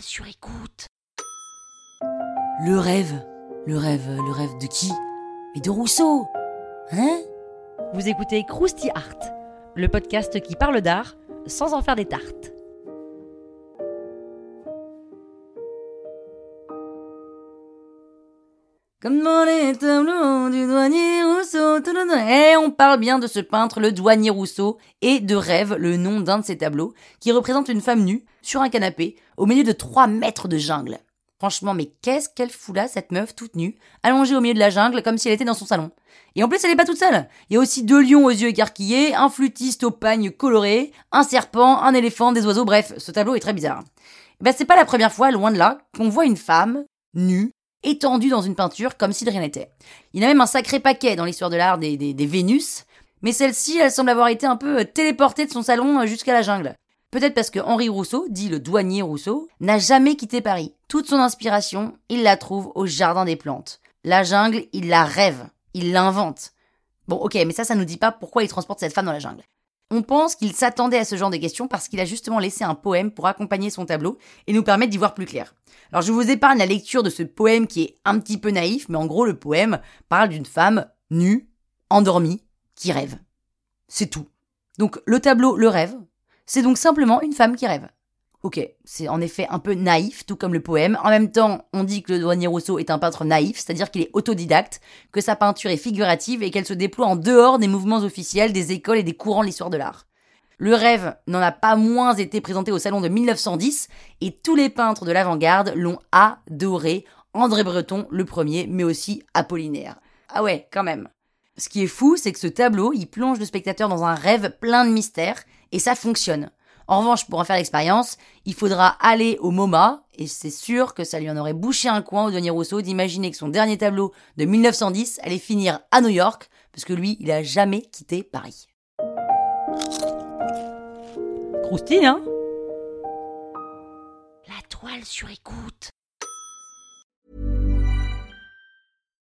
Sur écoute. Le rêve. Le rêve, le rêve de qui? Mais de Rousseau Hein? Vous écoutez Krusty Art, le podcast qui parle d'art sans en faire des tartes. Comme dans les tableaux du douanier Rousseau. Et on parle bien de ce peintre, le douanier Rousseau, et de Rêve, le nom d'un de ses tableaux, qui représente une femme nue, sur un canapé, au milieu de 3 mètres de jungle. Franchement, mais qu'est-ce qu'elle fout là, cette meuf toute nue, allongée au milieu de la jungle, comme si elle était dans son salon? Et en plus, elle n'est pas toute seule. Il y a aussi deux lions aux yeux écarquillés, un flûtiste au pagne coloré, un serpent, un éléphant, des oiseaux, bref, ce tableau est très bizarre. Ben, c'est pas la première fois, loin de là, qu'on voit une femme, nue, étendue dans une peinture comme si de rien n'était. Il a même un sacré paquet dans l'histoire de l'art des, des, des Vénus, mais celle-ci, elle semble avoir été un peu euh, téléportée de son salon euh, jusqu'à la jungle. Peut-être parce que Henri Rousseau, dit le douanier Rousseau, n'a jamais quitté Paris. Toute son inspiration, il la trouve au Jardin des Plantes. La jungle, il la rêve, il l'invente. Bon, ok, mais ça, ça nous dit pas pourquoi il transporte cette femme dans la jungle. On pense qu'il s'attendait à ce genre de questions parce qu'il a justement laissé un poème pour accompagner son tableau et nous permettre d'y voir plus clair. Alors je vous épargne la lecture de ce poème qui est un petit peu naïf, mais en gros le poème parle d'une femme nue, endormie, qui rêve. C'est tout. Donc le tableau Le Rêve, c'est donc simplement une femme qui rêve. Ok, c'est en effet un peu naïf, tout comme le poème. En même temps, on dit que le douanier Rousseau est un peintre naïf, c'est-à-dire qu'il est autodidacte, que sa peinture est figurative et qu'elle se déploie en dehors des mouvements officiels, des écoles et des courants de l'histoire de l'art. Le rêve n'en a pas moins été présenté au salon de 1910 et tous les peintres de l'avant-garde l'ont adoré. André Breton, le premier, mais aussi Apollinaire. Ah ouais, quand même. Ce qui est fou, c'est que ce tableau, il plonge le spectateur dans un rêve plein de mystères et ça fonctionne. En revanche, pour en faire l'expérience, il faudra aller au MoMA, et c'est sûr que ça lui en aurait bouché un coin au douanier Rousseau d'imaginer que son dernier tableau de 1910 allait finir à New York, parce que lui, il a jamais quitté Paris. Croustille, hein? La toile sur écoute.